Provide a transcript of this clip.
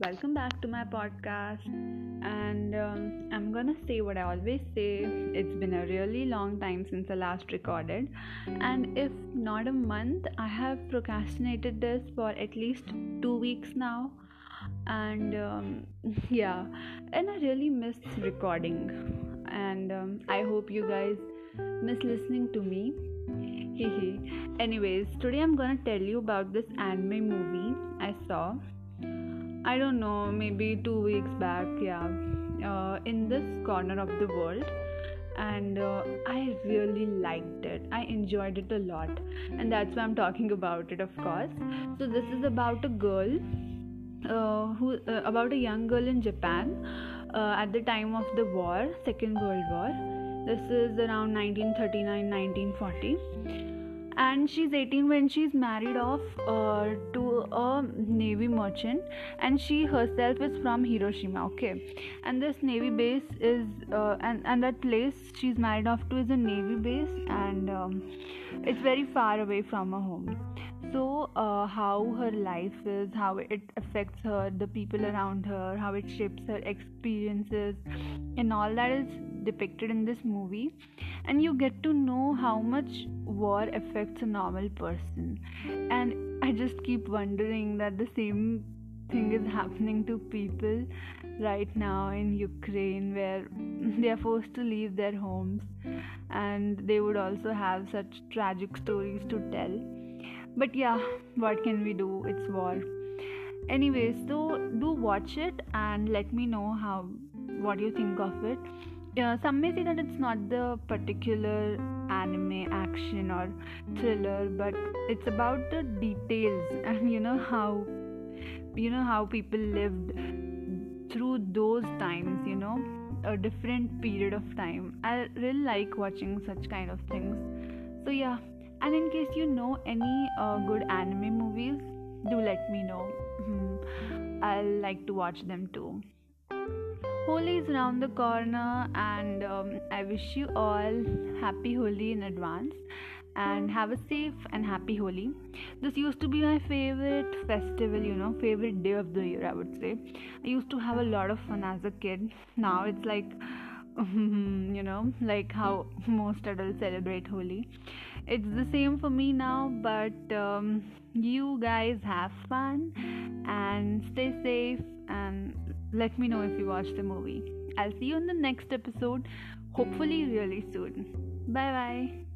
welcome back to my podcast. And um, I'm gonna say what I always say. It's been a really long time since I last recorded, and if not a month, I have procrastinated this for at least two weeks now. And um, yeah, and I really miss recording, and um, I hope you guys miss listening to me. Anyways, today I'm gonna tell you about this anime movie I saw I don't know, maybe two weeks back, yeah, uh, in this corner of the world, and uh, I really liked it. I enjoyed it a lot, and that's why I'm talking about it, of course. So, this is about a girl uh, who, uh, about a young girl in Japan uh, at the time of the war, Second World War. Is around 1939 1940 and she's 18 when she's married off uh, to a navy merchant. And she herself is from hiroshima okay? And this navy base is uh, and and that place she's married off to is a navy base. And um, it's very far away from her home. So uh, how her life is how it affects her the people around her how it shapes her experiences and all that is depicted in this movie and you get to know how much war affects a normal person. And i just keep wondering that the same thing is happening to people right now in Ukraine where they are forced to leave their homes and they would also have such tragic stories to tell. But yeah what can we do? It's war. Anyways so do watch it and let me know how what you think of it some may say that it's not the particular anime action or thriller but it's about the details and you know how you know how people lived through those times you know a different period of time i really like watching such kind of things so yeah and in case you know any uh, good anime movies, do let me know. I'll like to watch them too. Holi is around the corner, and um, I wish you all happy Holi in advance and have a safe and happy Holi. This used to be my favorite festival, you know, favorite day of the year, I would say. I used to have a lot of fun as a kid. Now it's like you know, like how most adults celebrate Holi. It's the same for me now, but um, you guys have fun and stay safe and let me know if you watch the movie. I'll see you in the next episode, hopefully, really soon. Bye bye.